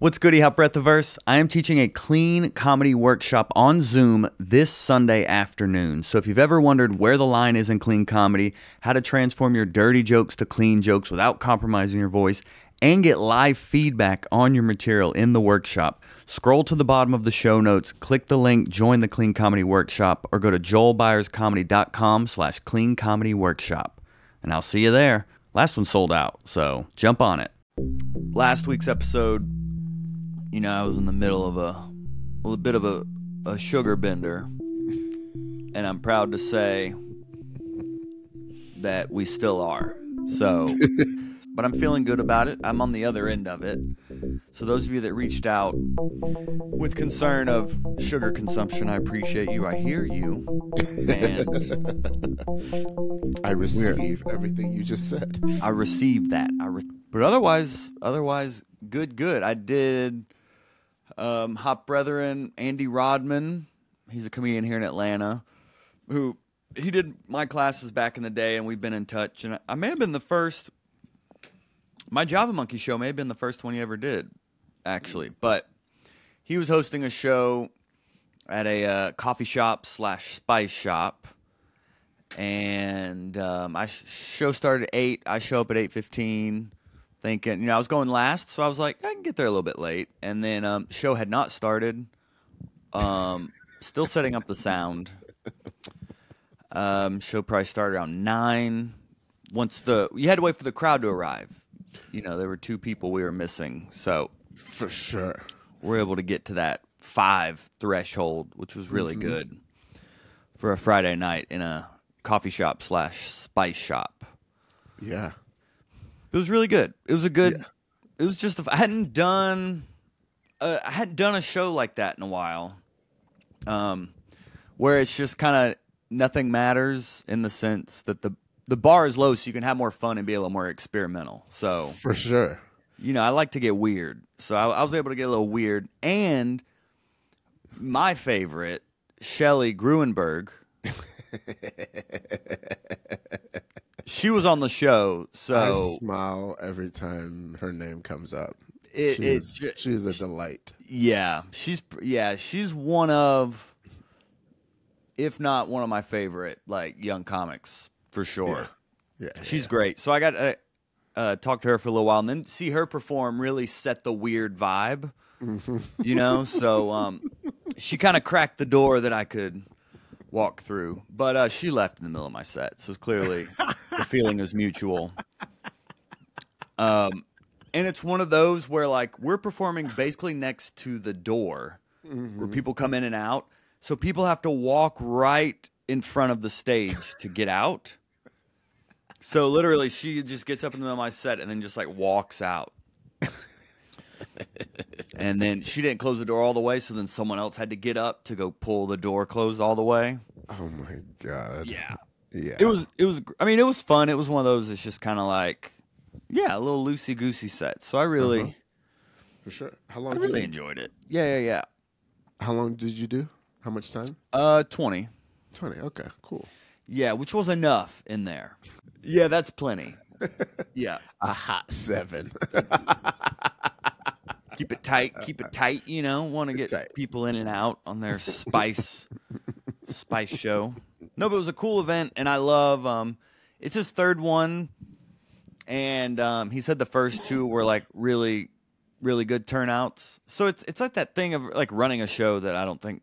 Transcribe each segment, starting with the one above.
What's goody, Hot Breathiverse? I am teaching a clean comedy workshop on Zoom this Sunday afternoon. So if you've ever wondered where the line is in clean comedy, how to transform your dirty jokes to clean jokes without compromising your voice, and get live feedback on your material in the workshop, scroll to the bottom of the show notes, click the link, join the Clean Comedy Workshop, or go to joelbyerscomedy.com slash clean comedy workshop. And I'll see you there. Last one sold out, so jump on it. Last week's episode you know, I was in the middle of a, a bit of a, a sugar bender. And I'm proud to say that we still are. So, but I'm feeling good about it. I'm on the other end of it. So, those of you that reached out with concern of sugar consumption, I appreciate you. I hear you. And I receive everything you just said. I received that. I re- but otherwise, otherwise, good, good. I did um, Hot Brethren, Andy Rodman. He's a comedian here in Atlanta who he did my classes back in the day, and we've been in touch. And I may have been the first. My Java Monkey show may have been the first one he ever did, actually. But he was hosting a show at a uh, coffee shop slash spice shop, and um, I show started at eight. I show up at eight fifteen thinking, you know, I was going last, so I was like, I can get there a little bit late. And then um, show had not started. Um, still setting up the sound. Um, show probably started around nine. Once the you had to wait for the crowd to arrive. You know, there were two people we were missing, so for sure we're able to get to that five threshold, which was really mm-hmm. good for a Friday night in a coffee shop slash spice shop. Yeah. It was really good. It was a good. Yeah. It was just. I hadn't done. Uh, I hadn't done a show like that in a while. Um, where it's just kind of nothing matters in the sense that the the bar is low, so you can have more fun and be a little more experimental. So for sure, you know, I like to get weird. So I, I was able to get a little weird, and my favorite, Shelly Gruenberg. she was on the show, so I smile every time her name comes up. It, she, is, she is a delight. Yeah, she's yeah, she's one of, if not one of my favorite like young comics for sure. Yeah, yeah she's yeah. great. So I got to uh, talk to her for a little while, and then see her perform really set the weird vibe. Mm-hmm. You know, so um, she kind of cracked the door that I could walk through. But uh, she left in the middle of my set, so clearly the feeling is mutual. Um, and it's one of those where like we're performing basically next to the door mm-hmm. where people come in and out, so people have to walk right in front of the stage to get out. So literally, she just gets up in the middle of my set and then just like walks out. and then she didn't close the door all the way, so then someone else had to get up to go pull the door closed all the way. Oh my god! Yeah, yeah. It was. It was. I mean, it was fun. It was one of those. It's just kind of like, yeah, a little loosey goosey set. So I really, uh-huh. for sure. How long? I really enjoyed it. Yeah, yeah, yeah. How long did you do? How much time? Uh, twenty. Twenty. Okay, cool. Yeah, which was enough in there. Yeah, that's plenty. yeah, a hot seven. keep it tight. Keep it tight. You know, want to get tight. people in and out on their spice spice show. No, but it was a cool event, and I love. Um, it's his third one, and um, he said the first two were like really, really good turnouts. So it's it's like that thing of like running a show that I don't think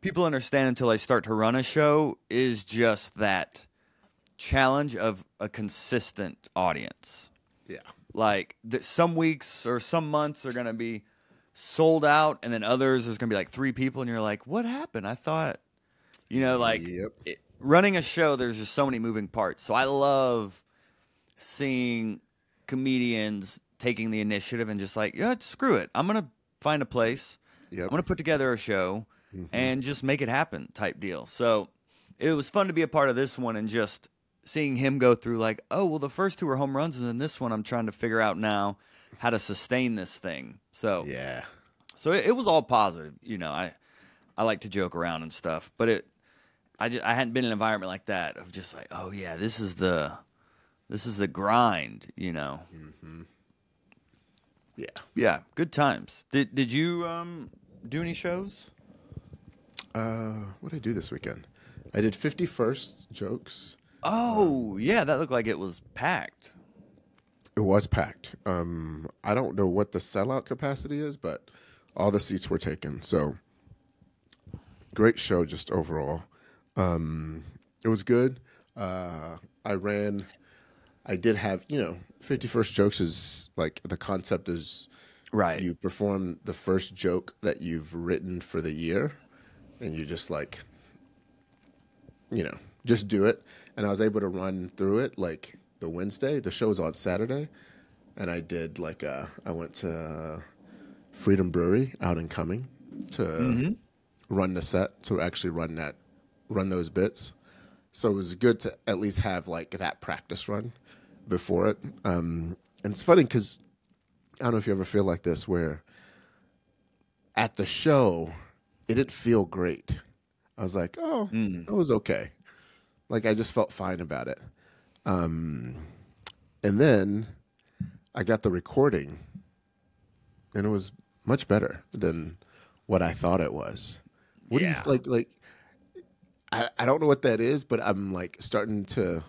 people understand until they start to run a show is just that challenge of a consistent audience. Yeah like that some weeks or some months are going to be sold out and then others there's going to be like three people and you're like what happened i thought you know like yep. it, running a show there's just so many moving parts so i love seeing comedians taking the initiative and just like yeah screw it i'm going to find a place yep. i'm going to put together a show mm-hmm. and just make it happen type deal so it was fun to be a part of this one and just seeing him go through like, oh well, the first two were home runs, and then this one I'm trying to figure out now how to sustain this thing. So yeah, so it, it was all positive. You know, I I like to joke around and stuff, but it I just I hadn't been in an environment like that of just like, oh yeah, this is the this is the grind. You know. Mm-hmm. Yeah. Yeah, good times. Did did you um do any shows? Uh, what did I do this weekend? I did 51st jokes. Oh, yeah, that looked like it was packed. It was packed. Um, I don't know what the sellout capacity is, but all the seats were taken. So great show just overall. Um, it was good. Uh, I ran. I did have you know 51st jokes is like the concept is right. You perform the first joke that you've written for the year, and you just like you know just do it. And I was able to run through it like the Wednesday. The show was on Saturday, and I did like a, I went to Freedom Brewery out and coming to mm-hmm. run the set to actually run that run those bits. So it was good to at least have like that practice run before it. Um, and it's funny because I don't know if you ever feel like this where at the show it didn't feel great. I was like, oh, mm. it was okay. Like I just felt fine about it. Um, and then I got the recording, and it was much better than what I thought it was. What yeah. do you like? Like, I, I don't know what that is, but I'm like starting to.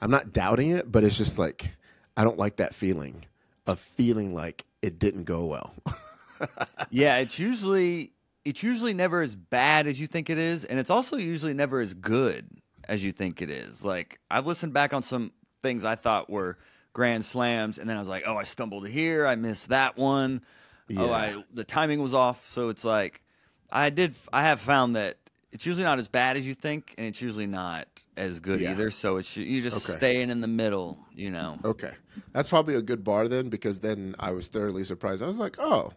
I'm not doubting it, but it's just like I don't like that feeling of feeling like it didn't go well. yeah, it's usually it's usually never as bad as you think it is, and it's also usually never as good as you think it is. Like I've listened back on some things I thought were grand slams, and then I was like, oh, I stumbled here, I missed that one. Yeah. Oh, I the timing was off. So it's like I did. I have found that it's usually not as bad as you think, and it's usually not as good yeah. either. So it's you just okay. staying in the middle, you know. Okay, that's probably a good bar then, because then I was thoroughly surprised. I was like, oh,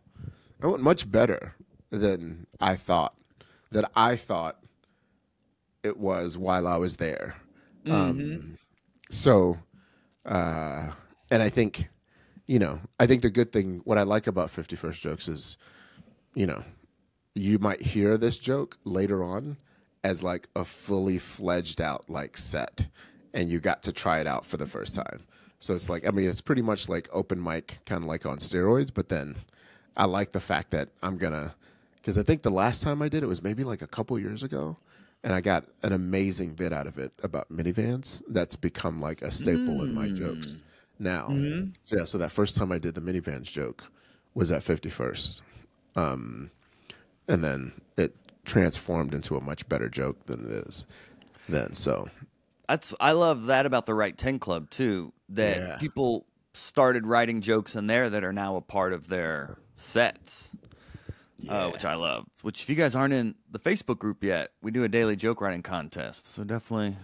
I went much better than I thought. That I thought it was while I was there. Mm-hmm. Um, so, uh, and I think, you know, I think the good thing, what I like about 51st Jokes is, you know, you might hear this joke later on as like a fully fledged out like set and you got to try it out for the first time. So it's like I mean it's pretty much like open mic kind of like on steroids, but then I like the fact that I'm going to cuz I think the last time I did it was maybe like a couple years ago and I got an amazing bit out of it about minivans. That's become like a staple mm. in my jokes mm. now. Mm-hmm. So yeah, so that first time I did the minivans joke was at 51st, um, and then it transformed into a much better joke than it is then. So that's I love that about the Right Ten Club too. That yeah. people started writing jokes in there that are now a part of their sets. Uh, yeah. uh, which I love. Which, if you guys aren't in the Facebook group yet, we do a daily joke writing contest. So definitely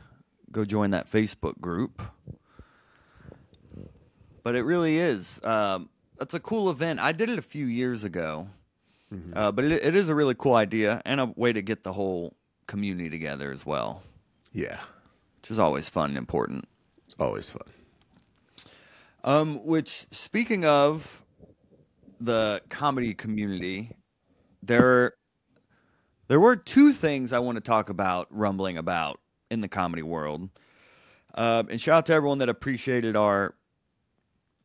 go join that Facebook group. But it really is. Um, that's a cool event. I did it a few years ago, mm-hmm. uh, but it, it is a really cool idea and a way to get the whole community together as well. Yeah, which is always fun and important. It's always fun. Um, which speaking of the comedy community, there there were two things I want to talk about rumbling about in the comedy world. Uh, and shout out to everyone that appreciated our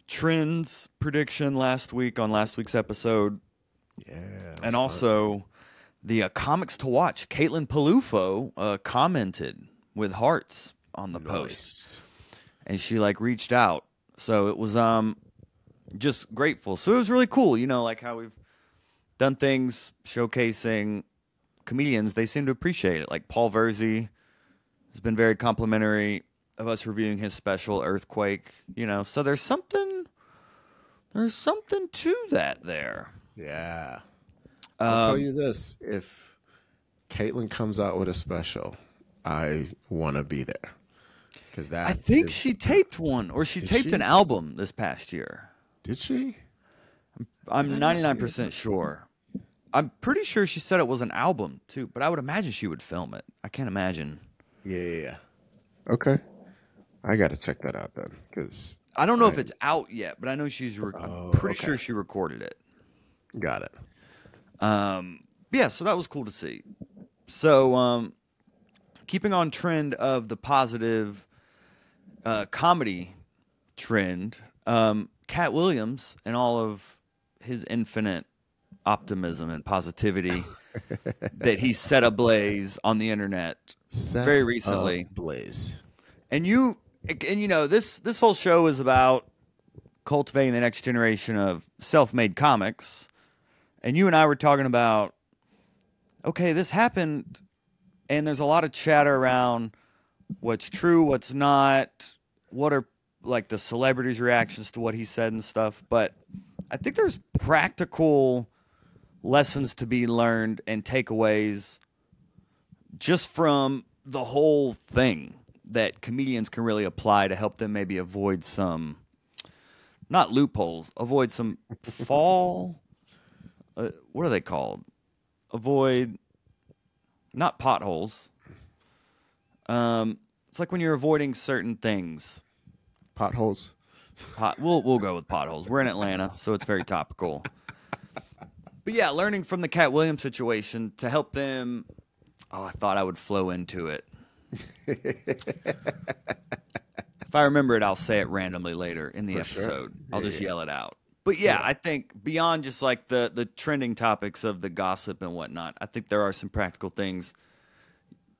trends prediction last week on last week's episode. Yeah. And also the uh, comics to watch. Caitlin Peluffo uh, commented with hearts on the nice. post. And she like reached out. So it was um just grateful. So it was really cool, you know, like how we've done things showcasing comedians, they seem to appreciate it. Like Paul Verzi has been very complimentary of us reviewing his special Earthquake. You know, so there's something there's something to that there. Yeah. I'll um, tell you this: if Caitlin comes out with a special, I want to be there because that. I think is, she taped one, or she taped she? an album this past year. Did she? I'm 99% sure. I'm pretty sure she said it was an album too, but I would imagine she would film it. I can't imagine. Yeah, yeah, yeah. Okay, I got to check that out then, because I don't know I... if it's out yet, but I know she's. Re- oh, I'm pretty okay. sure she recorded it. Got it. Um, yeah, so that was cool to see. So, um, keeping on trend of the positive uh, comedy trend, um, Katt Williams and all of his infinite optimism and positivity that he set ablaze on the internet Set very recently. Blaze. And you and you know this this whole show is about cultivating the next generation of self-made comics. And you and I were talking about okay, this happened and there's a lot of chatter around what's true, what's not, what are like the celebrities' reactions to what he said and stuff, but I think there's practical lessons to be learned and takeaways just from the whole thing that comedians can really apply to help them maybe avoid some not loopholes avoid some fall uh, what are they called avoid not potholes um it's like when you're avoiding certain things Potholes. Pot, we'll we'll go with potholes. We're in Atlanta, so it's very topical. But yeah, learning from the Katt Williams situation to help them. Oh, I thought I would flow into it. if I remember it, I'll say it randomly later in the For sure. episode. I'll Yeah, just yeah. yell it out. But yeah, I think beyond just like the the trending topics of the gossip and whatnot, I think there are some practical things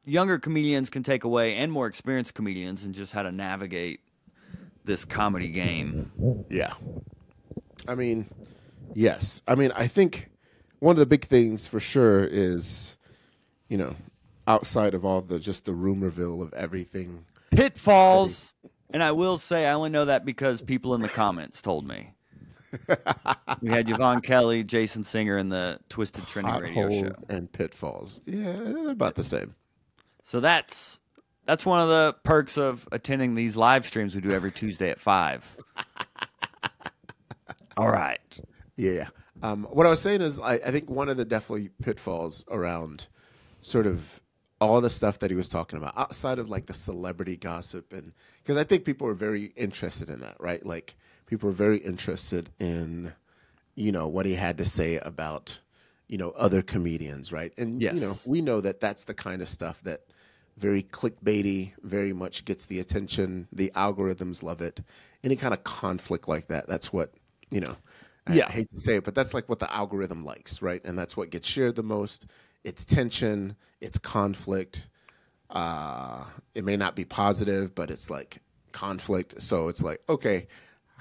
younger comedians can take away, and more experienced comedians, and just how to navigate this comedy game. Yeah. I mean, yes. I mean, I think one of the big things for sure is, you know, outside of all the just the rumorville of everything. pitfalls. And I will say, I only know that because people in the comments told me. We had Yvonne Kelly, Jason Singer, and the Twisted Trending Radio Potholes Show. and pitfalls. Yeah, they're about the same. So that's that's one of the perks of attending these live streams we do every Tuesday at five. All right. Yeah. yeah. Um, what I was saying is, I, I think one of the definitely pitfalls around sort of all the stuff that he was talking about outside of like the celebrity gossip, and because I think people are very interested in that, right? Like people are very interested in, you know, what he had to say about, you know, other comedians, right? And Yes. you know, we know that that's the kind of stuff that very clickbaity, very much gets the attention. The algorithms love it. Any kind of conflict like that, that's what you know. I- Yeah. Hate to say it, but that's like what the algorithm likes, right? And that's what gets shared the most. It's tension, it's conflict. Uh, it may not be positive, but it's like conflict. So it's like, okay,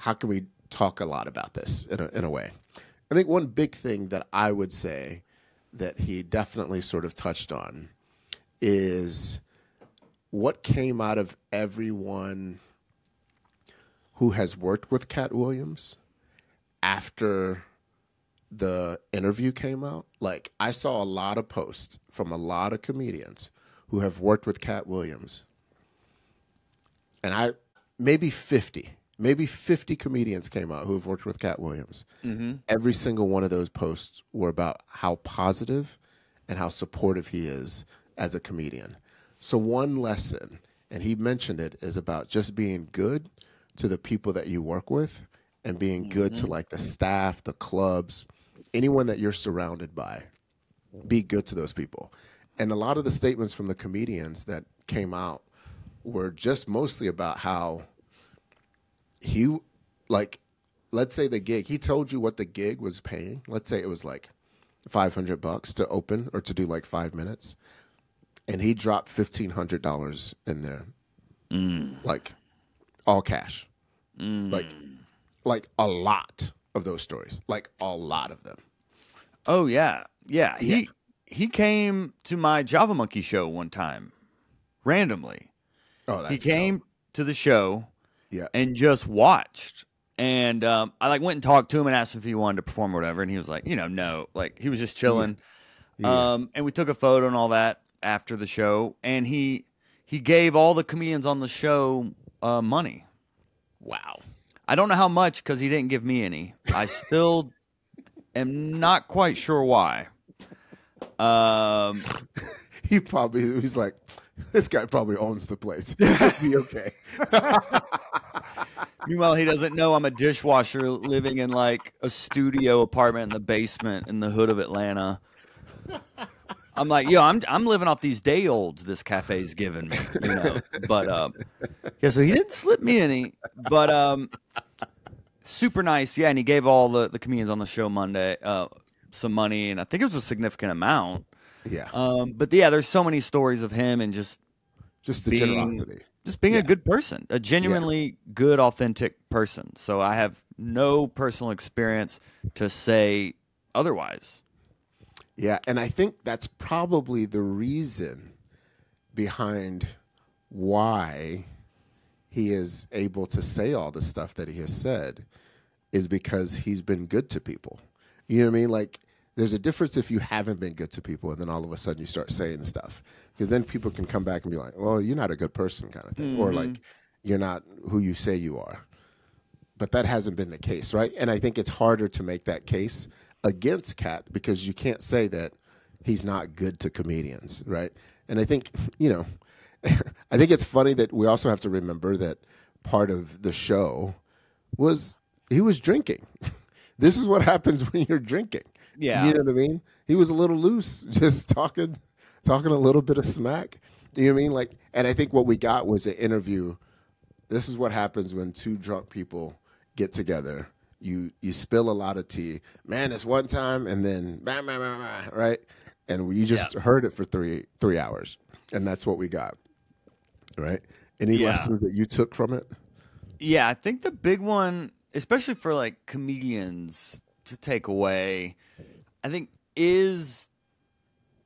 how can we talk a lot about this in a, in a way? I think one big thing that I would say that he definitely sort of touched on is what came out of everyone who has worked with Katt Williams after the interview came out. Like I saw a lot of posts from a lot of comedians who have worked with Katt Williams. And I maybe 50, maybe 50 comedians came out who have worked with Katt Williams. Mm-hmm. Every single one of those posts were about how positive and how supportive he is as a comedian. So one lesson, and he mentioned it, is about just being good to the people that you work with and being good to mm-hmm. like the staff, the clubs, anyone that you're surrounded by. Be good to those people. And a lot of the statements from the comedians that came out were just mostly about how he like let's say the gig he told you what the gig was paying. Let's say it was like 500 bucks to open or to do like 5 minutes. And he dropped $1500 in there. Mm. Like all cash. Mm. Like like a lot of those stories. Like a lot of them. Oh yeah, yeah. Yeah. He he came to my Java Monkey show one time, randomly. oh that's he came to the show yeah and just watched. And um, I like went and talked to him and asked if he wanted to perform or whatever, and he was like, you know, no, like he was just chilling. Um, and we took a photo and all that after the show, and he he gave all the comedians on the show uh, money. wow I don't know how much because he didn't give me any. I still am not quite sure why. Um, he probably he's like this guy probably owns the place He'll be okay meanwhile, he doesn't know I'm a dishwasher living in like a studio apartment in the basement in the hood of Atlanta. I'm like, yo, I'm I'm living off these day olds this cafe's giving me, you know. But um, yeah, so he didn't slip me any. But um, super nice. Yeah, and he gave all the the comedians on the show Monday uh, some money, and I think it was a significant amount. Yeah, Um, but yeah, there's so many stories of him and just just the being- generosity. Just being Yeah. a good person, a genuinely good, authentic person. So I have no personal experience to say otherwise. Yeah, and I think that's probably the reason behind why he is able to say all the stuff that he has said is because he's been good to people. You know what I mean? Like there's a difference if you haven't been good to people and then all of a sudden you start saying stuff. Because then people can come back and be like, "Well, you're not a good person," kind of thing, or mm-hmm. like you're not who you say you are. But that hasn't been the case, right? And I think it's harder to make that case against Katt because you can't say that he's not good to comedians, right? And I think, you know, I think it's funny that we also have to remember that part of the show was he was drinking. this is what happens when you're drinking. Yeah. You know what I mean? He was a little loose, just talking talking a little bit of smack. You know what I mean? Like and I think what we got was an interview this is what happens when two drunk people get together. You you spill a lot of tea. Man, it's one time and then bam, bam, bam, bam, right? And you just heard it for three three hours. And that's what we got. Right? Any Yeah. lessons that you took from it? Yeah, I think the big one, especially for like comedians to take away, I think is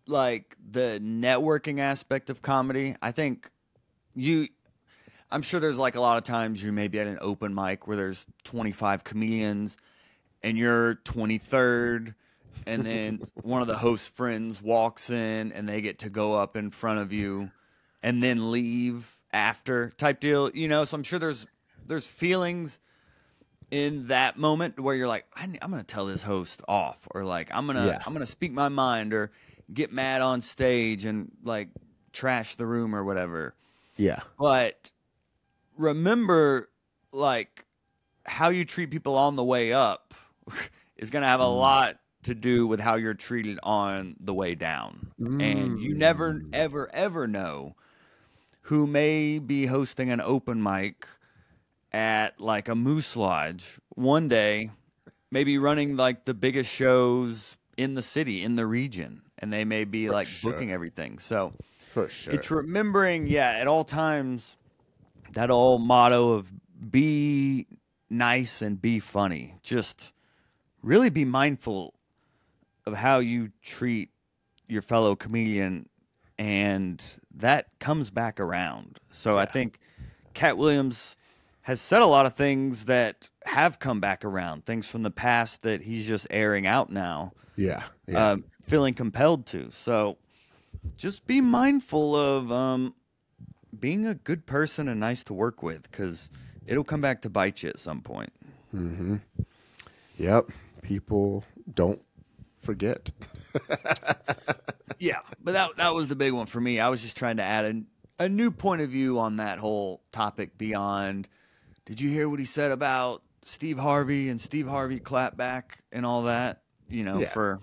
like the networking aspect of comedy. I think you I'm sure there's like a lot of times you may be at an open mic where there's 25 comedians and you're 23rd and then one of the host friends walks in and they get to go up in front of you and then leave after type deal you know so i'm sure there's there's feelings in that moment where you're like I, am gonna tell this host off or like i'm gonna Yeah. i'm gonna speak my mind or get mad on stage and like trash the room or whatever Yeah. but remember like how you treat people on the way up is going to have a mm. lot to do with how you're treated on the way down and you never mm. ever ever know who may be hosting an open mic at like a moose lodge one day maybe running like the biggest shows in the city in the region and they may be like sure. booking everything so For sure. it's remembering, yeah, at all times, that old motto of be nice and be funny. Just really be mindful of how you treat your fellow comedian, and that comes back around. So I think Katt Williams has said a lot of things that have come back around, things from the past that he's just airing out now yeah. Yeah. um, feeling compelled to. So just be mindful of um, being a good person and nice to work with because it'll come back to bite you at some point. Mm-hmm. Yep. People don't forget. Yeah, but that that was the big one for me. I was just trying to add a, a new point of view on that whole topic beyond. Did you hear what he said about Steve Harvey and Steve Harvey clapback and all that? You know, Yeah. for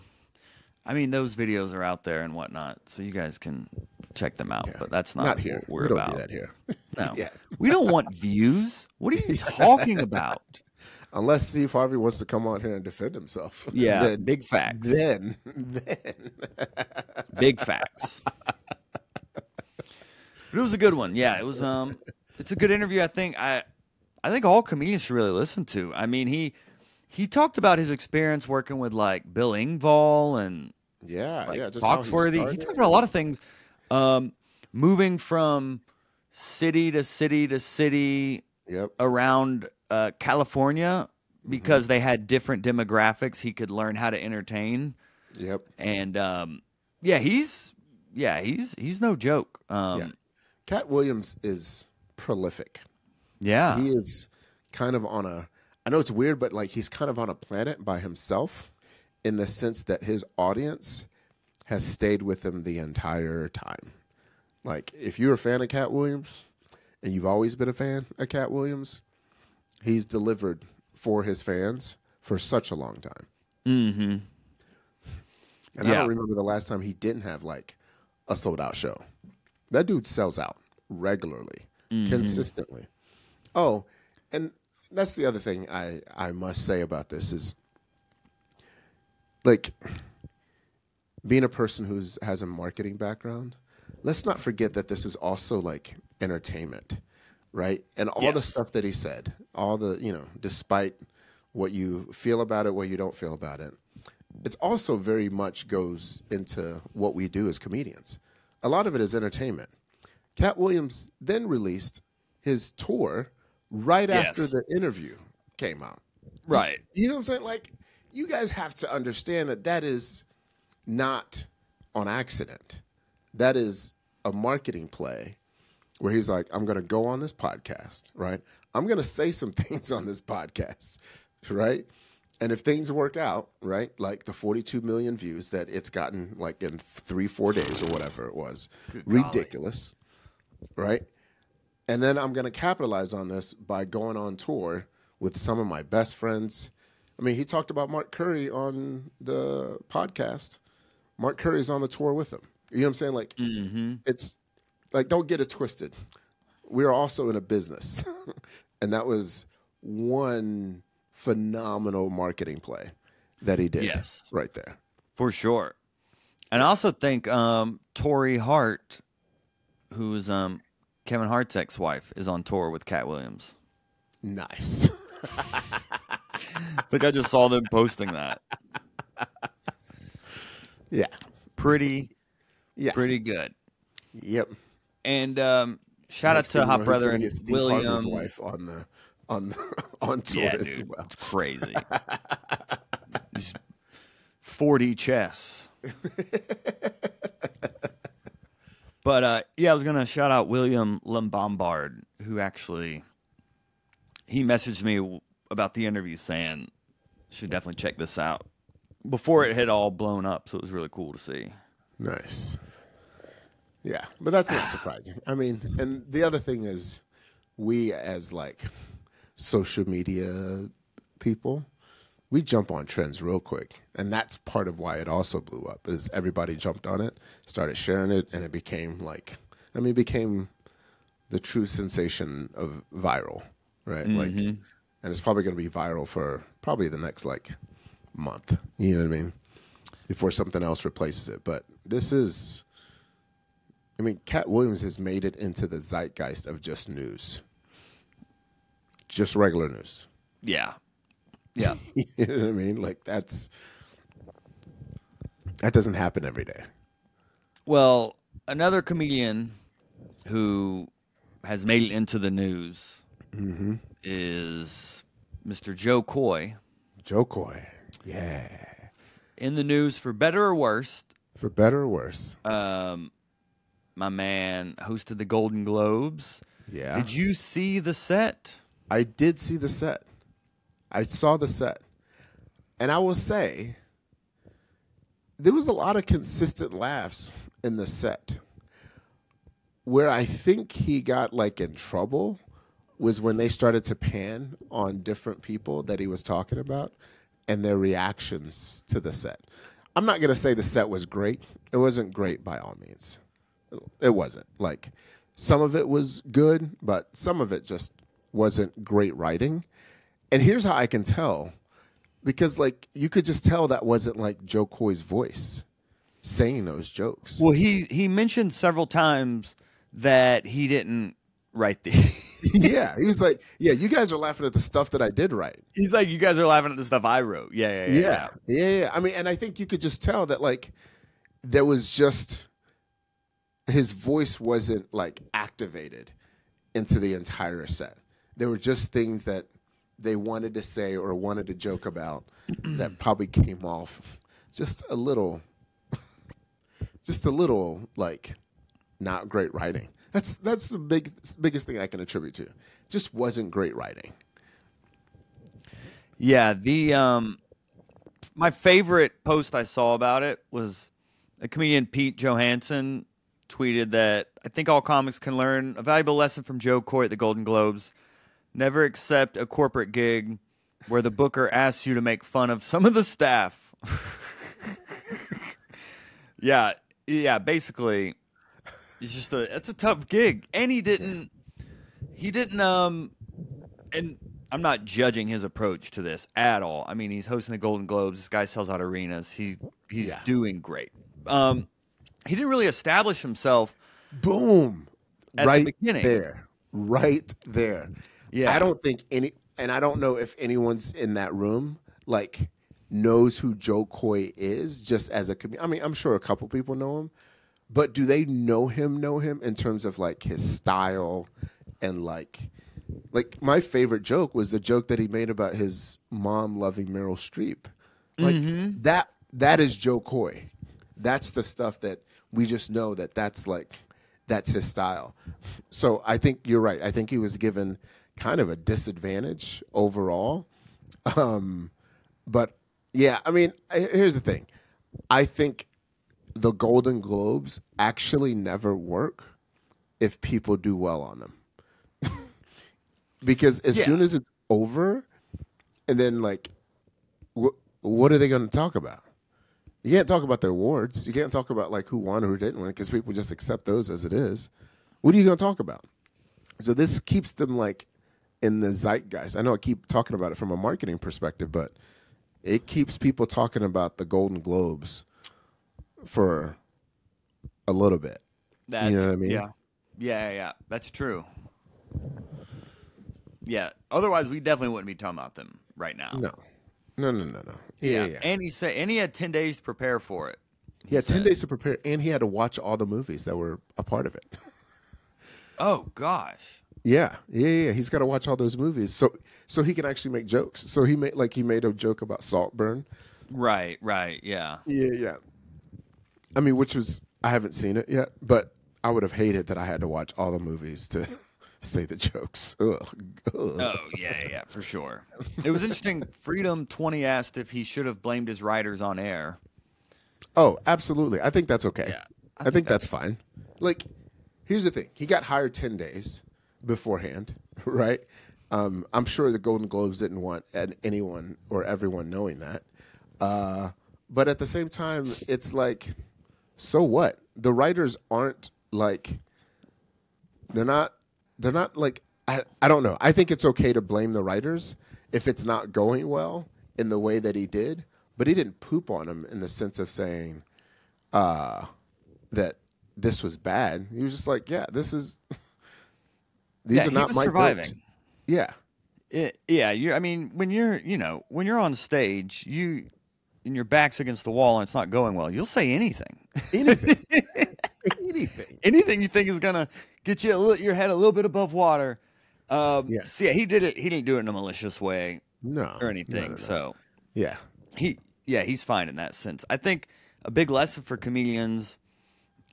I mean, those videos are out there and whatnot, so you guys can check them out. But that's not, Not here. what we're we don't about. do that here. No. Yeah. We don't want views. What are you talking about? Unless Steve Harvey wants to come on here and defend himself. Yeah, then, big facts. then, then. Big facts. But it was a good one. Yeah, it was um it's a good interview. I think I I think all comedians should really listen to. I mean, he he talked about his experience working with like Bill Engvall and Yeah, like yeah. Jeff Foxworthy. He, started. talked about a lot of things. Um, moving from city to city to city Yep. around uh, California Mm-hmm. because they had different demographics. He could learn how to entertain, Yep. and um, yeah, he's yeah he's he's no joke. Um, Yeah. Katt Williams is prolific. Yeah, He is kind of on a I know it's weird, but like he's kind of on a planet by himself in the sense that his audience has stayed with him the entire time. Like if you're a fan of Katt Williams and you've always been a fan of Katt Williams, he's delivered for his fans for such a long time. mm-hmm. And I don't remember the last time he didn't have like a sold out show. That dude sells out regularly, Mm-hmm. consistently. Oh, and that's the other thing I I must say about this is like being a person who's has a marketing background. Let's not forget that this is also like entertainment, right? And all the stuff that he said, all the you know, despite what you feel about it, what you don't feel about it, it's also very much goes into what we do as comedians. A lot of it is entertainment. Katt Williams then released his tour right after the interview came out. Right. You know what I'm saying? Like, you guys have to understand that that is not on accident. That is a marketing play where he's like, I'm going to go on this podcast, right? I'm going to say some things on this podcast, right? And if things work out, right, like the 42 million views that it's gotten like in three, four days or whatever it was, ridiculous, right? And then I'm going to capitalize on this by going on tour with some of my best friends. I mean, he talked about Mark Curry on the podcast. Mark Curry's on the tour with him. You know what I'm saying? Like, mm-hmm. it's like, don't get it twisted. We're also in a business. and that was one phenomenal marketing play that he did Yes. right there. For sure. And I also think um, Torrei Hart, who's um, Kevin Hart's ex wife, is on tour with Katt Williams. Nice. I think I just saw them posting that. yeah. Pretty, Yeah. pretty good. Yep. And um, shout Next out to Hot Brother and Steve wife on the on on tour Yeah, as dude, well. it's crazy. 40 chess. But uh, yeah, I was gonna shout out William Lembombard, who actually he messaged me about the interview saying should definitely check this out before it had all blown up. So it was really cool to see. Nice. Yeah, but that's not surprising. I mean, and the other thing is, we as like social media people, we jump on trends real quick, and that's part of why it also blew up. Is everybody jumped on it, started sharing it, and it became like, I mean, it became the true sensation of viral, right? Like, mm-hmm. and it's probably going to be viral for probably the next like month. You know what I mean? Before something else replaces it. But this is, I mean, Katt Williams has made it into the zeitgeist of just news, just regular news. Yeah, yeah, you know what I mean? Like that's that doesn't happen every day. Well, another comedian who has made it into the news is Mr. Jo Koy. Jo Koy, yeah, In the news for better or worse, for better or worse. um, my man hosted the Golden Globes. Yeah, Did you see the set? I did see the set. I saw the set. And I will say, there was a lot of consistent laughs in the set. Where I think he got like in trouble was when they started to pan on different people that he was talking about and their reactions to the set. I'm not going to say the set was great. It wasn't great by all means. It wasn't. Like some of it was good, but some of it just wasn't great writing. And here's how I can tell because like you could just tell that wasn't like Jo Koy's voice saying those jokes. Well, he he mentioned several times that he didn't write the. yeah, he was like, "Yeah, you guys are laughing at the stuff that I did write." He's like, you guys are laughing at the stuff I wrote. Yeah, yeah, yeah. Yeah, yeah, yeah. I mean, and I think you could just tell that like there was just his voice wasn't like activated into the entire set. There were just things that they wanted to say or wanted to joke about that probably came off just a little, just a little like not great writing. That's that's the big biggest thing I can attribute to. Just wasn't great writing. Yeah, the um my favorite post I saw about it was a comedian Pete Johansson tweeted that I think all comics can learn a valuable lesson from Jo Koy at the Golden Globes. Never accept a corporate gig where the booker asks you to make fun of some of the staff. yeah, yeah, basically it's just a it's a tough gig. And he didn't he didn't um and I'm not judging his approach to this at all. I mean, he's hosting the Golden Globes. This guy sells out arenas. He he's Yeah. doing great. Um, he didn't really establish himself. Boom. At the right beginning. there. Right there. Yeah. I don't think any and I don't know if anyone's in that room like knows who Jo Koy is just as a comedian. I mean, I'm sure a couple people know him, but do they know him know him in terms of like his style and like like my favorite joke was the joke that he made about his mom loving Meryl Streep. Like Mm-hmm. that that is Jo Koy. That's the stuff that we just know that that's like that's his style. So I think you're right. I think he was given kind of a disadvantage overall. Um, but yeah, I mean, here's the thing. I think the Golden Globes actually never work if people do well on them. because as Yeah. soon as it's over, and then like, wh- what are they going to talk about? You can't talk about the awards. You can't talk about like who won or who didn't win because people just accept those as it is. What are you going to talk about? So this keeps them like in the zeitgeist. I know I keep talking about it from a marketing perspective, but it keeps people talking about the Golden Globes for a little bit. That's, You know what I mean? Yeah, yeah, yeah, yeah. That's true. Yeah. Otherwise, we definitely wouldn't be talking about them right now. No, no, no, no, no. Yeah, yeah. yeah. And he said, and he had ten days to prepare for it. He had ten days to prepare, and he had to watch all the movies that were a part of it. Oh gosh. Yeah, yeah, yeah. He's got to watch all those movies, so so he can actually make jokes. So he made like he made a joke about Saltburn. Right. Right. Yeah. Yeah, yeah. I mean, which was I haven't seen it yet, but I would have hated that I had to watch all the movies to say the jokes. Ugh. Ugh. Oh yeah, yeah, for sure. It was interesting. Freedom Twenty asked if he should have blamed his writers on air. Oh, absolutely. I think that's okay. Yeah, I, think, that's, fine. Like, here's the thing: he got hired ten days beforehand, right? Um, I'm sure the Golden Globes didn't want anyone or everyone knowing that. Uh, but at the same time, it's like, so what? The writers aren't like, they're not, they're not like, I, I don't know. I think it's okay to blame the writers if it's not going well in the way that he did, but he didn't poop on them in the sense of saying, uh, that this was bad. He was just like, yeah, this is, these yeah, are not my surviving. jokes. Yeah. It, yeah, you. I mean, when you're, you know, when you're on stage, you and your back's against the wall and it's not going well, you'll say anything, Anything. Anything. anything you think is gonna get you a little, your head a little bit above water. Um, Yeah. So yeah, he did it. He didn't do it in a malicious way No. or anything. no, no, no. So Yeah. he yeah he's fine in that sense i think a big lesson for comedians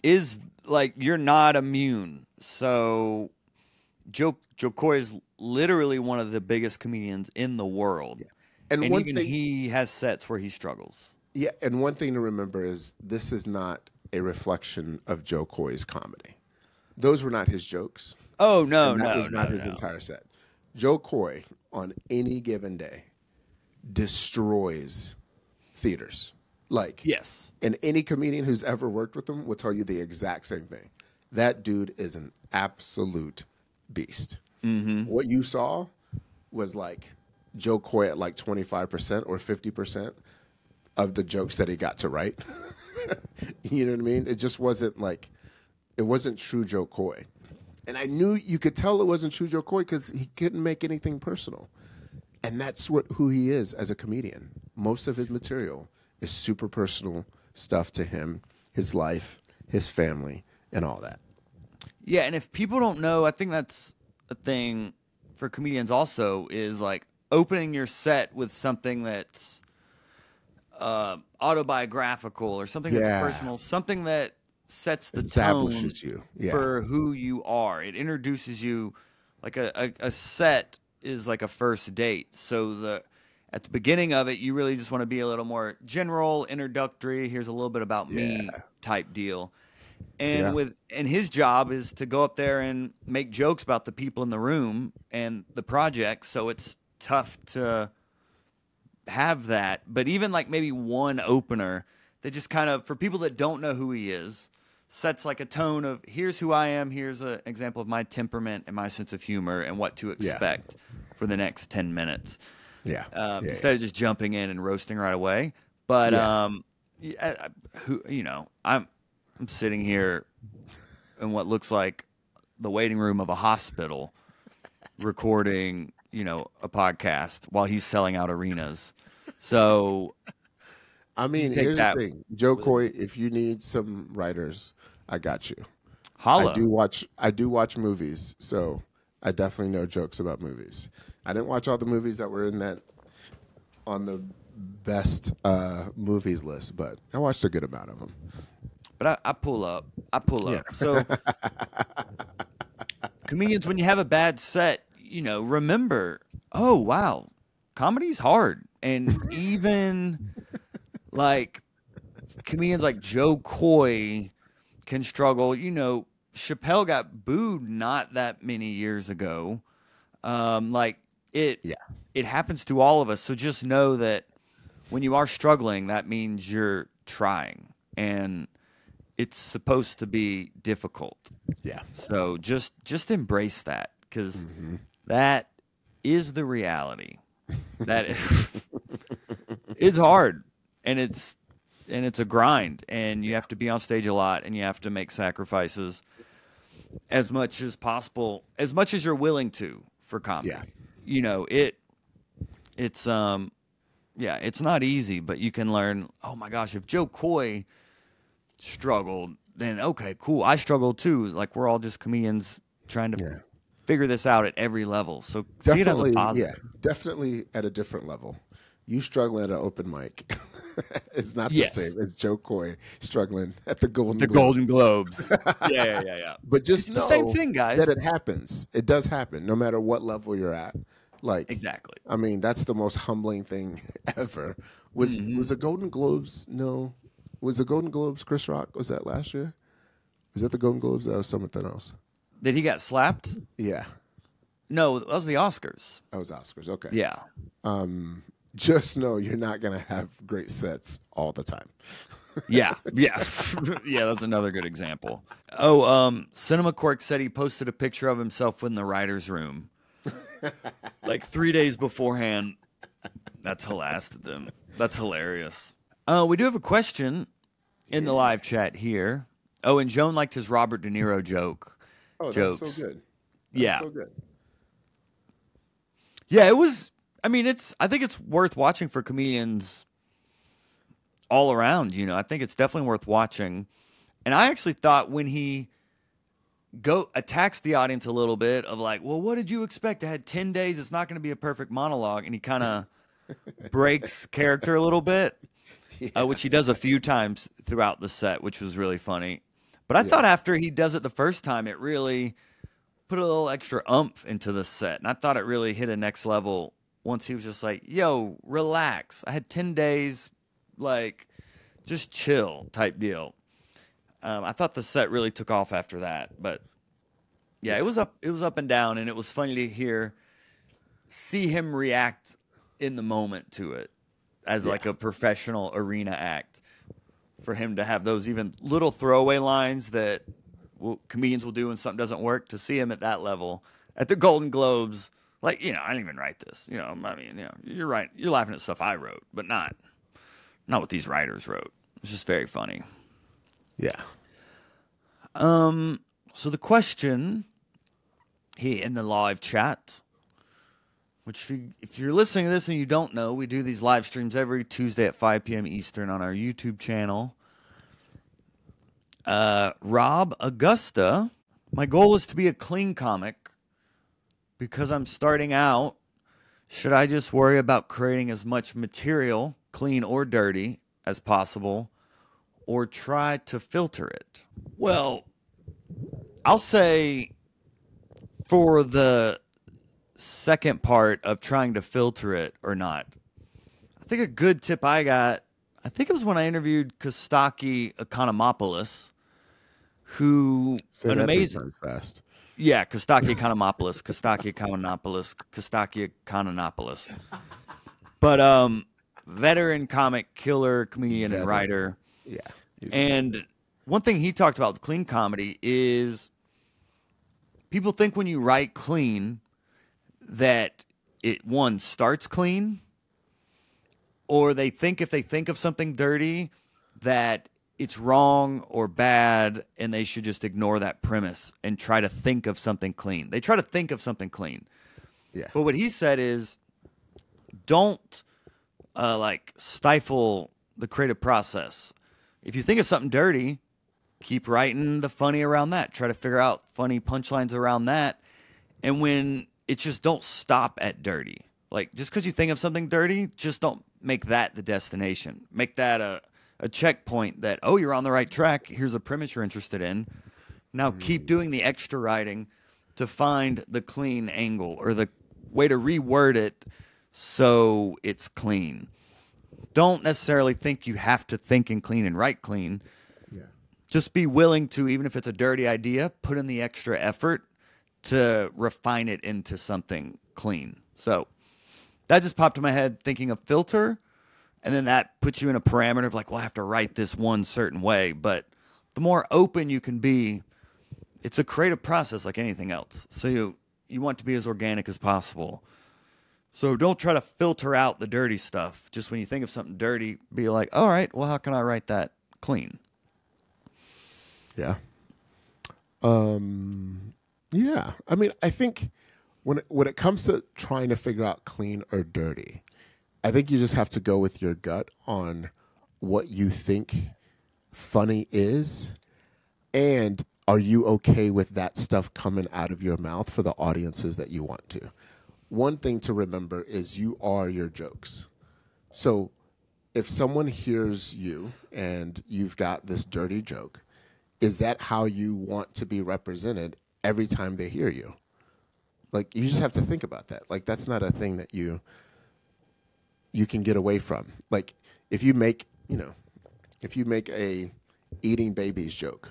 is like you're not immune so jo jo koy is literally one of the biggest comedians in the world And, and one even thing, he has sets where he struggles yeah, and one thing to remember is this is not a reflection of Jo Koy's comedy. Those were not his jokes. oh no and that no was not no, his no. entire set. Jo Koy on any given day destroys theaters. Like yes And any comedian who's ever worked with him will tell you the exact same thing. That dude is an absolute beast. Mm-hmm. What you saw was like Jo Koy at like 25% or 50% of the jokes that he got to write. you know what I mean? It just wasn't like, it wasn't true Jo Koy. And I knew you could tell it wasn't true Jo Koy because he couldn't make anything personal. And that's what who he is as a comedian. Most of his material is super personal stuff to him, his life, his family, and all that. Yeah, and if people don't know, I think that's a thing for comedians also is like opening your set with something that's uh, autobiographical or something Yeah. that's personal, something that sets the tone Establishes you. Yeah. for who you are. It introduces you like a, a, a set is like a first date. So the at the beginning of it, you really just want to be a little more general, introductory. Here's a little bit about me type deal. And Yeah. with and his job is to go up there and make jokes about the people in the room and the project. So it's tough to have that. But even like maybe one opener that just kind of for people that don't know who he is, sets like a tone of here's who I am, here's an example of my temperament and my sense of humor and what to expect for the next 10 minutes. Yeah. Um, yeah, instead of just jumping in and roasting right away. But Yeah. um, I- I- who you know, I'm I'm sitting here in what looks like the waiting room of a hospital, recording you know a podcast while he's selling out arenas. So I mean, here's the thing, Jo Koy. If you need some writers, I got you. holla. I do watch. I do watch movies, so I definitely know jokes about movies. I didn't watch all the movies that were in that on the best uh, movies list, but I watched a good amount of them. But I, I pull up. I pull up. Yeah. So comedians, when you have a bad set, you know, remember, oh wow, comedy's hard. And even like comedians like Jo Koy can struggle. You know, Chappelle got booed not that many years ago. Um, like it Yeah. it happens to all of us. So just know that when you are struggling, that means you're trying. And it's supposed to be difficult. Yeah, So just just embrace that because Mm-hmm. that is the reality. That is, it's hard and it's and it's a grind and you have to be on stage a lot and you have to make sacrifices as much as possible, as much as you're willing to for comedy. Yeah. You know, it it's um yeah, it's not easy, but you can learn, oh my gosh, if Jo Koy struggled, then okay, cool. I struggled too. Like we're all just comedians trying to Yeah. figure this out at every level. So see it as a definitely. positive. Yeah, definitely at a different level. You struggling at an open mic is not the same as Jo Koy struggling at the Golden The Globe. Golden Globes. yeah, yeah, yeah, yeah. But just the same thing, guys. That it happens. It does happen, no matter what level you're at. Like Exactly. I mean, that's the most humbling thing ever. Was Mm-hmm. was the Golden Globes? No, was the Golden Globes Chris Rock? Was that last year? Was that the Golden Globes? That was something else. Did he get slapped? Yeah, No, that was the Oscars. that was Oscars. Okay. Yeah. Just know you're not gonna have great sets all the time. Yeah, yeah, yeah. That's another good example. Oh, um, Cinema Cork said he posted a picture of himself in the writers' room, like three days beforehand. That's hilarious them. That's hilarious. Uh, we do have a question in the live chat here. Oh, and Joan liked his Robert De Niro joke. Oh, jokes. that's so good. Yeah, so good. yeah. It was. I mean, it's. I think it's worth watching for comedians all around. You know, I think it's definitely worth watching. And I actually thought when he go attacks the audience a little bit of like, well, what did you expect? I had ten days. It's not going to be a perfect monologue, and he kind of breaks character a little bit, uh, which he does a few times throughout the set, which was really funny. But I thought after he does it the first time, it really put a little extra umph into the set, and I thought it really hit a next level once he was just like, "Yo, relax. I had ten days, like, just chill type deal." Um, I thought the set really took off after that, but yeah, it was up, it was up and down, and it was funny to hear, see him react in the moment to it as like a professional arena act. For him to have those even little throwaway lines that will, comedians will do when something doesn't work, to see him at that level at the Golden Globes, like you know, I didn't even write this. You know, I mean, you know, you're right, you're laughing at stuff I wrote, but not, not what these writers wrote. It's just very funny. Yeah. Um, so the question here in the live chat, which if, you, if you're listening to this and you don't know, we do these live streams every Tuesday at 5 p.m. Eastern on our YouTube channel. Uh, Rob Augusta, my goal is to be a clean comic because I'm starting out. Should I just worry about creating as much material, clean or dirty, as possible, or try to filter it? Well, I'll say for the second part of trying to filter it or not, I think a good tip I got, I think it was when I interviewed Kostaki Economopoulos, who Say an amazing fast. yeah, Kostaki Economopoulos, Kostaki Economopoulos, Kostaki Economopoulos. But um veteran comic killer, comedian and writer. Yeah. And one thing he talked about with clean comedy is people think when you write clean that it one starts clean or they think if they think of something dirty that it's wrong or bad and they should just ignore that premise and try to think of something clean. They try to think of something clean. Yeah. But what he said is don't uh, like stifle the creative process. If you think of something dirty, keep writing the funny around that. Try to figure out funny punchlines around that. And when it's just don't stop at dirty. Like just because you think of something dirty, just don't make that the destination. Make that a a checkpoint that oh you're on the right track. Here's a premise you're interested in. Now hmm. keep doing the extra writing to find the clean angle or the way to reword it so it's clean. Don't necessarily think you have to think and clean and write clean. Yeah. Just be willing to, even if it's a dirty idea, put in the extra effort to refine it into something clean. So that just popped in my head thinking of filter. And then that puts you in a parameter of like, well, I have to write this one certain way. But the more open you can be, it's a creative process like anything else. So you you want to be as organic as possible. So don't try to filter out the dirty stuff. Just when you think of something dirty, be like, all right, well, how can I write that clean? Yeah. Um yeah. I mean, I think when it, when it comes to trying to figure out clean or dirty, I think you just have to go with your gut on what you think funny is and are you okay with that stuff coming out of your mouth for the audiences that you want to? One thing to remember is you are your jokes. So if someone hears you and you've got this dirty joke, is that how you want to be represented every time they hear you? Like you just have to think about that. Like that's not a thing that you you can get away from. Like if you make, you know, if you make a eating babies joke,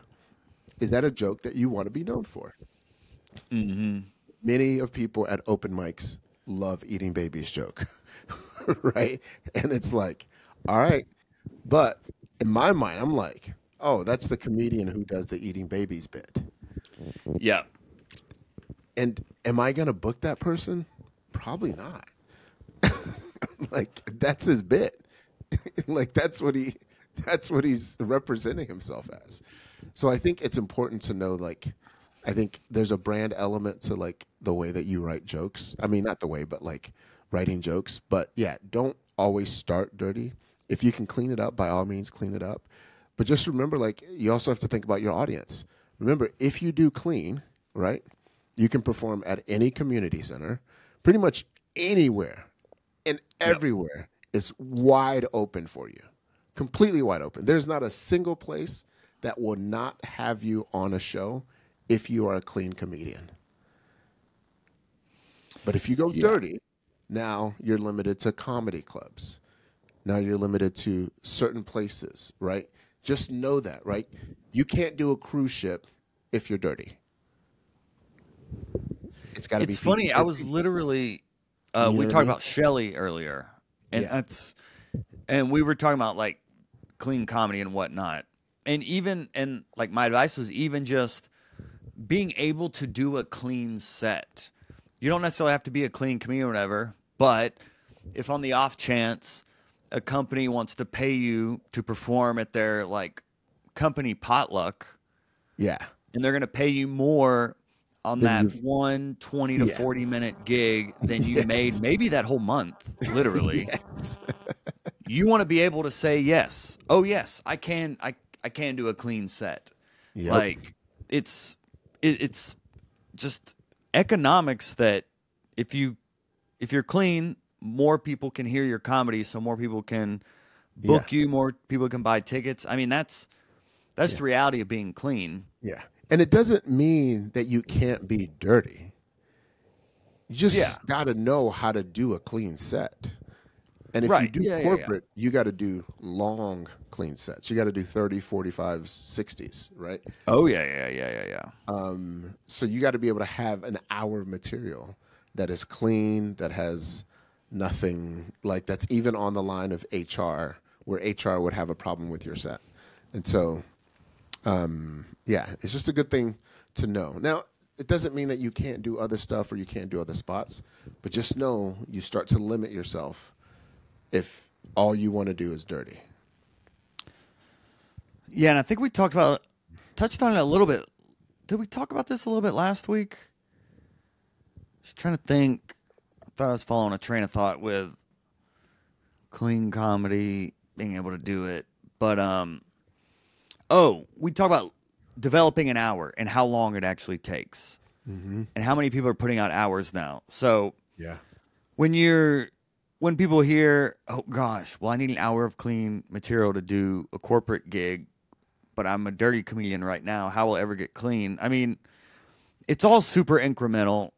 is that a joke that you want to be known for? Mm-hmm. Many of people at open mics love eating babies joke, right? And it's like, all right, but in my mind, I'm like, oh, that's the comedian who does the eating babies bit. Yeah. And am I going to book that person? Probably not. like that's his bit. like that's what he that's what he's representing himself as. So I think it's important to know like I think there's a brand element to like the way that you write jokes. I mean not the way but like writing jokes, but yeah, don't always start dirty. If you can clean it up by all means clean it up. But just remember like you also have to think about your audience. Remember if you do clean, right? You can perform at any community center, pretty much anywhere and everywhere is wide open for you, completely wide open. There's not a single place that will not have you on a show if you are a clean comedian. But if you go Yeah. dirty, now you're limited to comedy clubs. Now you're limited to certain places, right? Just know that, right? You can't do a cruise ship if you're dirty. It's got to be. It's funny. I was literally, uh, we talked about Shelly earlier, and Yeah. that's, and we were talking about like clean comedy and whatnot, and even and like my advice was even just being able to do a clean set. You don't necessarily have to be a clean comedian or whatever, but if on the off chance a company wants to pay you to perform at their like company potluck, Yeah. and they're going to pay you more on Then that one 20 to Yeah. 40 minute gig than you made maybe that whole month literally. You want to be able to say yes. Oh yes i can i, I can do a clean set. Yep. like it's it, it's just economics that if you if you're clean more people can hear your comedy so more people can book you more people can buy tickets. I mean that's that's the reality of being clean Yeah. And it doesn't mean that you can't be dirty. You just Yeah. got to know how to do a clean set. And if you do Yeah, yeah, yeah. corporate, you got to do long clean sets. You got to do 30, 45s, 60s, right? oh yeah yeah yeah yeah yeah Um, so you got to be able to have an hour of material that is clean, that has nothing like that's even on the line of HR, where HR would have a problem with your set. And so yeah, it's just a good thing to know. Now, it doesn't mean that you can't do other stuff or you can't do other spots, but just know you start to limit yourself if all you want to do is dirty. Yeah, and I think we talked about touched on it a little bit. Did we talk about this a little bit last week? Just trying to think. I thought I was following a train of thought with clean comedy, being able to do it. But um oh, we talk about developing an hour and how long it actually takes. Mm-hmm. And how many people are putting out hours now. So Yeah. when you're when people hear, "Oh gosh, well I need an hour of clean material to do a corporate gig, but I'm a dirty comedian right now. How will I ever get clean?" I mean, it's all super incremental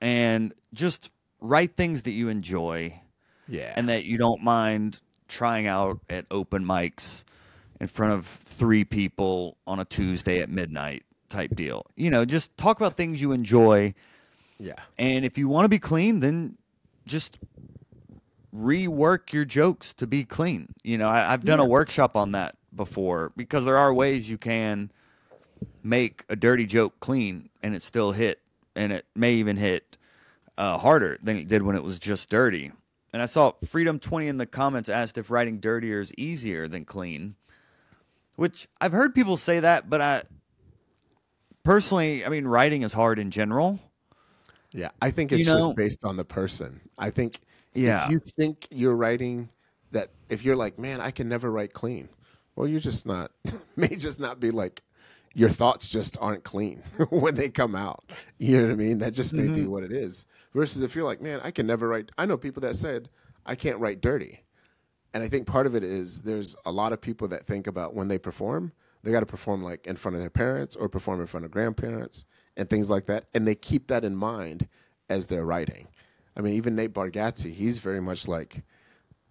and just write things that you enjoy Yeah. and that you don't mind trying out at open mics in front of 3 people on a Tuesday at midnight type deal. You know, just talk about things you enjoy yeah. and if you want to be clean, then just rework your jokes to be clean. You know, I, I've done a workshop on that before because there are ways you can make a dirty joke clean and it still hit, and it may even hit uh, harder than it did when it was just dirty. And I saw Freedom Twenty in the comments asked if writing dirtier is easier than clean, which I've heard people say that, but I personally, I mean, writing is hard in general. Yeah, I think it's You know- just based on the person. I think Yeah. if you think you're writing that if you're like, man, I can never write clean, well, you're just not may just not be like your thoughts just aren't clean when they come out. You know what I mean? That just may be mm-hmm. what it is. Versus if you're like, man, I can never write I know people that said I can't write dirty. And I think part of it is there's a lot of people that think about when they perform, they got to perform like in front of their parents or perform in front of grandparents and things like that. And they keep that in mind as they're writing. I mean, even Nate Bargatze, he's very much like,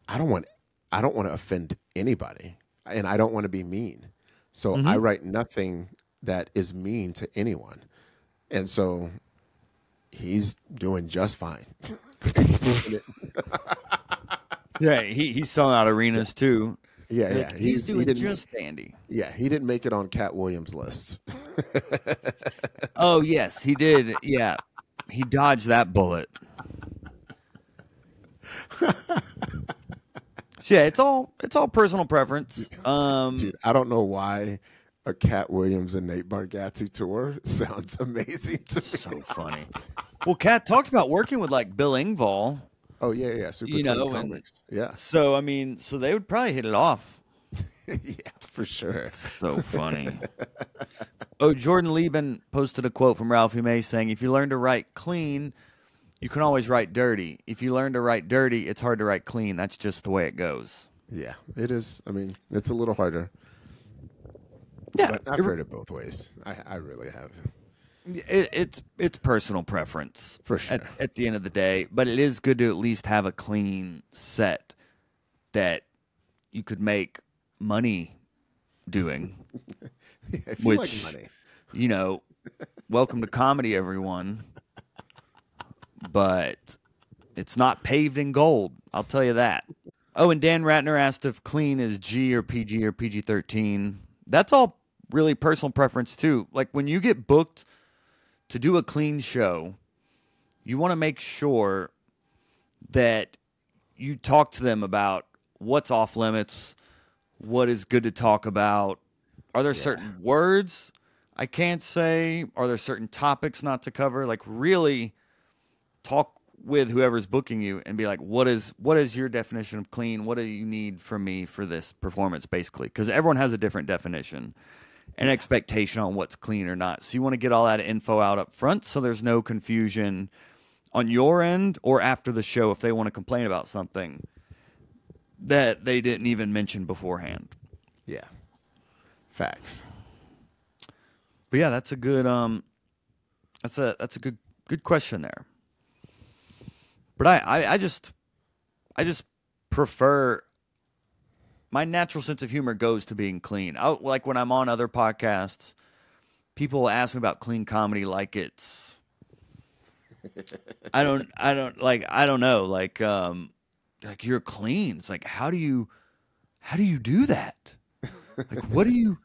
I don't want, I don't want to offend anybody, and I don't want to be mean. So mm-hmm. I write nothing that is mean to anyone, and so he's doing just fine. Yeah, he, he's selling out arenas too. Yeah, Like, yeah. he's, He's, doing didn't. just dandy. yeah, he didn't make it on Katt Williams' lists. Oh yes, he did. Yeah, he dodged that bullet. so yeah, it's all it's all personal preference. Um, Dude, I don't know why a Katt Williams and Nate Bargatze tour sounds amazing to me. so funny. Well, Katt talked about working with like Bill Engvall. Oh yeah, yeah, super You Clean know, and- comics. Yeah, So I mean, so they would probably hit it off. yeah, for sure. So funny. oh, Jordan Lieben posted a quote from Ralphie May saying, "If you learn to write clean, you can always write dirty. If you learn to write dirty, it's hard to write clean. That's just the way it goes." Yeah, it is. I mean, it's a little harder. Yeah, but I've heard it both ways. I, I really have. It, it's it's personal preference For sure. at the end of the day, but it is good to at least have a clean set that you could make money doing. you like Which- money, You know, welcome to comedy, everyone. But it's not paved in gold. I'll tell you that. Oh, and Dan Ratner asked if clean is G or PG or PG thirteen. That's all really personal preference too. Like when you get booked to do a clean show, you want to make sure that you talk to them about what's off limits, what is good to talk about. Are there certain words I can't say? Are there certain topics not to cover? Like really talk with whoever's booking you and be like, what is what is your definition of clean? What do you need from me for this performance, basically? Because everyone has a different definition and expectation on what's clean or not. So you want to get all that info out up front so there's no confusion on your end or after the show if they want to complain about something that they didn't even mention beforehand. yeah, facts. But yeah, that's a good um that's a that's a good good question there. But I, I, I just I just prefer my natural sense of humor goes to being clean. I, like when I'm on other podcasts, people ask me about clean comedy like it's I don't I don't like I don't know like um like you're clean. It's like how do you how do you do that? Like what do you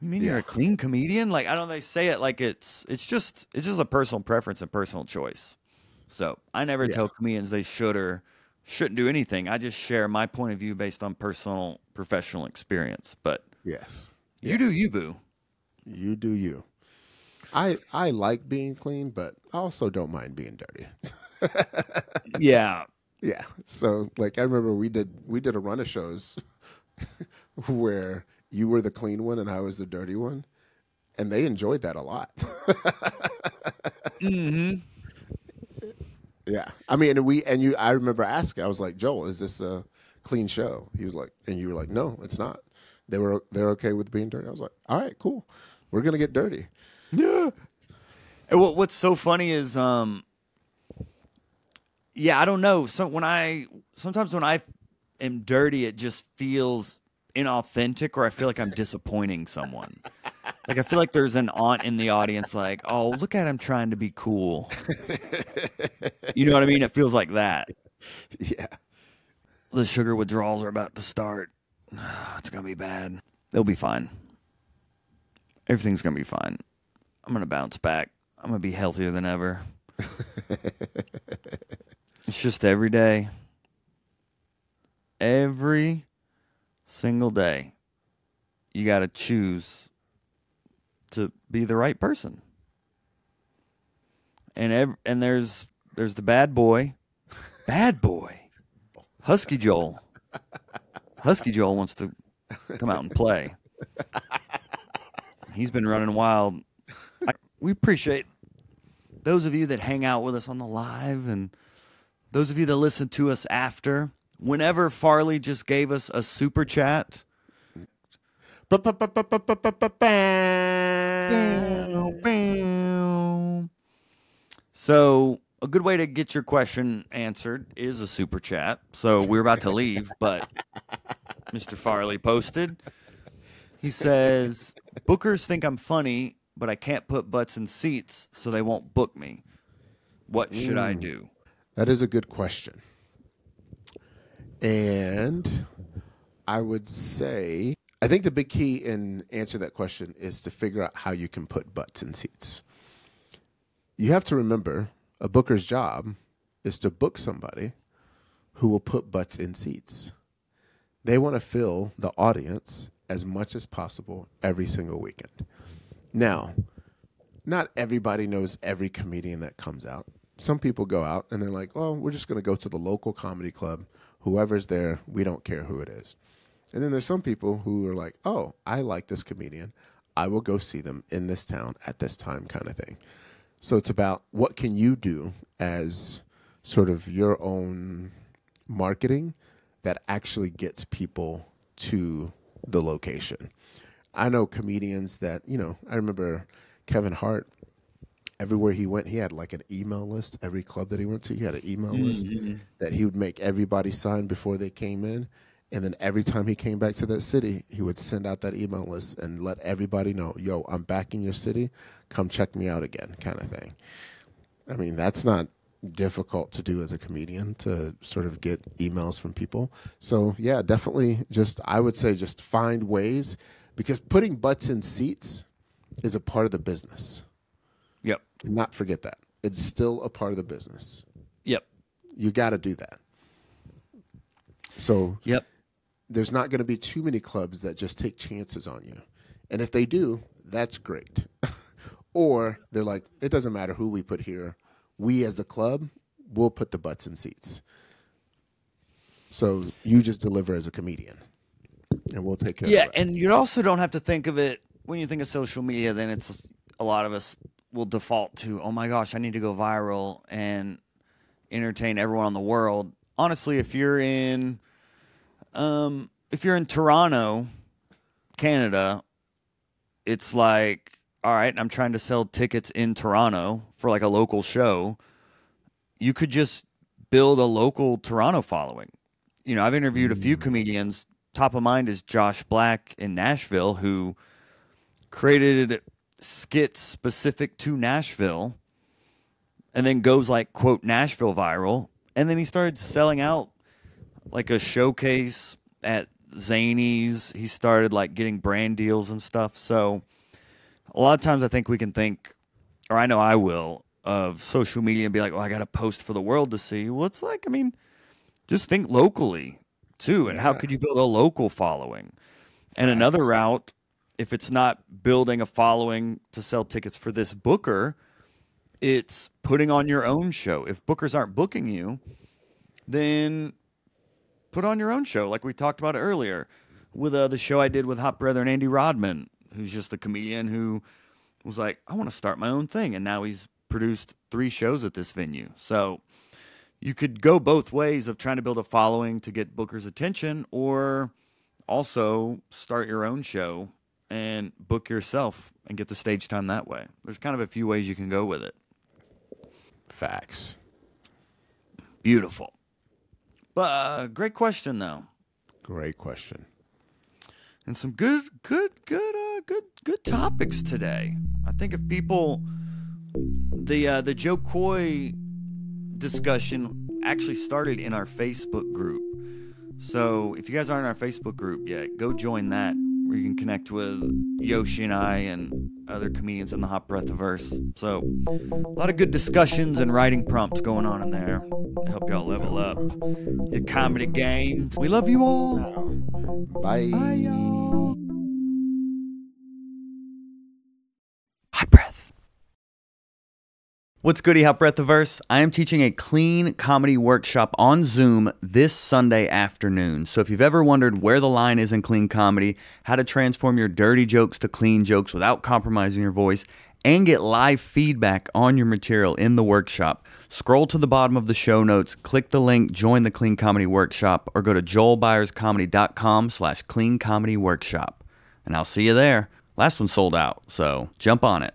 You mean you're a clean comedian? Like I don't they say it like it's it's just it's just a personal preference and personal choice. So I never Yeah. tell comedians they should or shouldn't do anything. I just share my point of view based on personal professional experience. But Yes. you do you boo. You do you. I I like being clean, but I also don't mind being dirty. yeah. yeah. So like I remember we did we did a run of shows where you were the clean one and I was the dirty one. And they enjoyed that a lot. Mm-hmm. Yeah. I mean, and we and you I remember asking, I was like, Joel, is this a clean show? He was like and you were like, No, it's not. They were they're okay with being dirty. I was like, All right, cool. We're gonna get dirty. Yeah. And what what's so funny is um yeah, I don't know. So when I sometimes when I am dirty it just feels inauthentic or I feel like I'm disappointing someone. Like I feel like there's an aunt in the audience like, "Oh, look at him trying to be cool." you know what I mean? It feels like that. Yeah. The sugar withdrawals are about to start. It's going to be bad. They'll be fine. Everything's going to be fine. I'm going to bounce back. I'm going to be healthier than ever. it's just every day. Every single day. You got to choose to be the right person. And ev- and there's there's the bad boy. Bad boy. Husky Joel. Husky Joel wants to come out and play. He's been running wild. I, we appreciate those of you that hang out with us on the live and those of you that listen to us after. Whenever Farley just gave us a super chat, So, a good way to get your question answered is a super chat. So, we're about to leave, but Mr. Farley posted. He says, Bookers think I'm funny, but I can't put butts in seats, so they won't book me. What should I hmm. do? That is a good question. And I would say, I think the big key in answering that question is to figure out how you can put butts in seats. You have to remember a booker's job is to book somebody who will put butts in seats. They want to fill the audience as much as possible every single weekend. Now, not everybody knows every comedian that comes out. Some people go out and they're like, "Oh, we're just going to go to the local comedy club. Whoever's there, we don't care who it is." And then there's some people who are like, "Oh, I like this comedian. I will go see them in this town at this time," kind of thing. So it's about what can you do as sort of your own marketing that actually gets people to the location. I know comedians that, you know, I remember Kevin Hart everywhere he went, he had like an email list. Every club that he went to, he had an email mm-hmm. list that he would make everybody sign before they came in. And then every time he came back to that city, he would send out that email list and let everybody know, yo, I'm back in your city. Come check me out again, kind of thing. I mean, that's not difficult to do as a comedian to sort of get emails from people. So, yeah, definitely just, I would say, just find ways because putting butts in seats is a part of the business. Yep. Not forget that. It's still a part of the business. Yep. You got to do that. So, Yep. There's not going to be too many clubs that just take chances on you. And if they do, that's great. or they're like, it doesn't matter who we put here. We as the club will put the butts in seats. So you just deliver as a comedian and we'll take care Yeah, of it. Yeah, and you also don't have to think of it when you think of social media. Then it's a lot of us will default to, oh my gosh, I need to go viral and entertain everyone in the world. Honestly, if you're in, um, if you're in Toronto, Canada, it's like, all right, I'm trying to sell tickets in Toronto for like a local show. You could just build a local Toronto following. You know, I've interviewed a few comedians. Top of mind is Josh Black in Nashville, who created skits specific to Nashville and then goes like, quote, Nashville viral. And then he started selling out like a showcase at zanies. He started like getting brand deals and stuff. So a lot of times I think we can think, or I know I will, of social media and be like, well, I got to post for the world to see. Well, it's like, I mean, just think locally too. And how could you build a local following? And another route, if it's not building a following to sell tickets for this booker, it's putting on your own show. If bookers aren't booking you, then put on your own show, like we talked about earlier with uh, the show I did with Hot Brother and Andy Rodman, who's just a comedian who was like, I want to start my own thing. And now he's produced three shows at this venue. So you could go both ways of trying to build a following to get bookers' attention or also start your own show and book yourself and get the stage time that way. There's kind of a few ways you can go with it. Facts. Beautiful. But uh, great question though. Great question. And some good good good uh good good topics today. I think if people the uh the Jo Koy discussion actually started in our Facebook group. So if you guys aren't in our Facebook group yet, go join that where you can connect with Yoshi and I and other comedians in the Hot Breath Breathiverse. So a lot of good discussions and writing prompts going on in there. Help y'all level up your comedy games. We love you all. Bye. Bye y'all. Hot breath. What's goody, Hot Breathiverse? I am teaching a clean comedy workshop on Zoom this Sunday afternoon. So if you've ever wondered where the line is in clean comedy, how to transform your dirty jokes to clean jokes without compromising your voice, and get live feedback on your material in the workshop, scroll to the bottom of the show notes, click the link, join the Clean Comedy Workshop, or go to joelbyerscomedy.com slash clean comedy workshop. And I'll see you there. Last one sold out, so jump on it.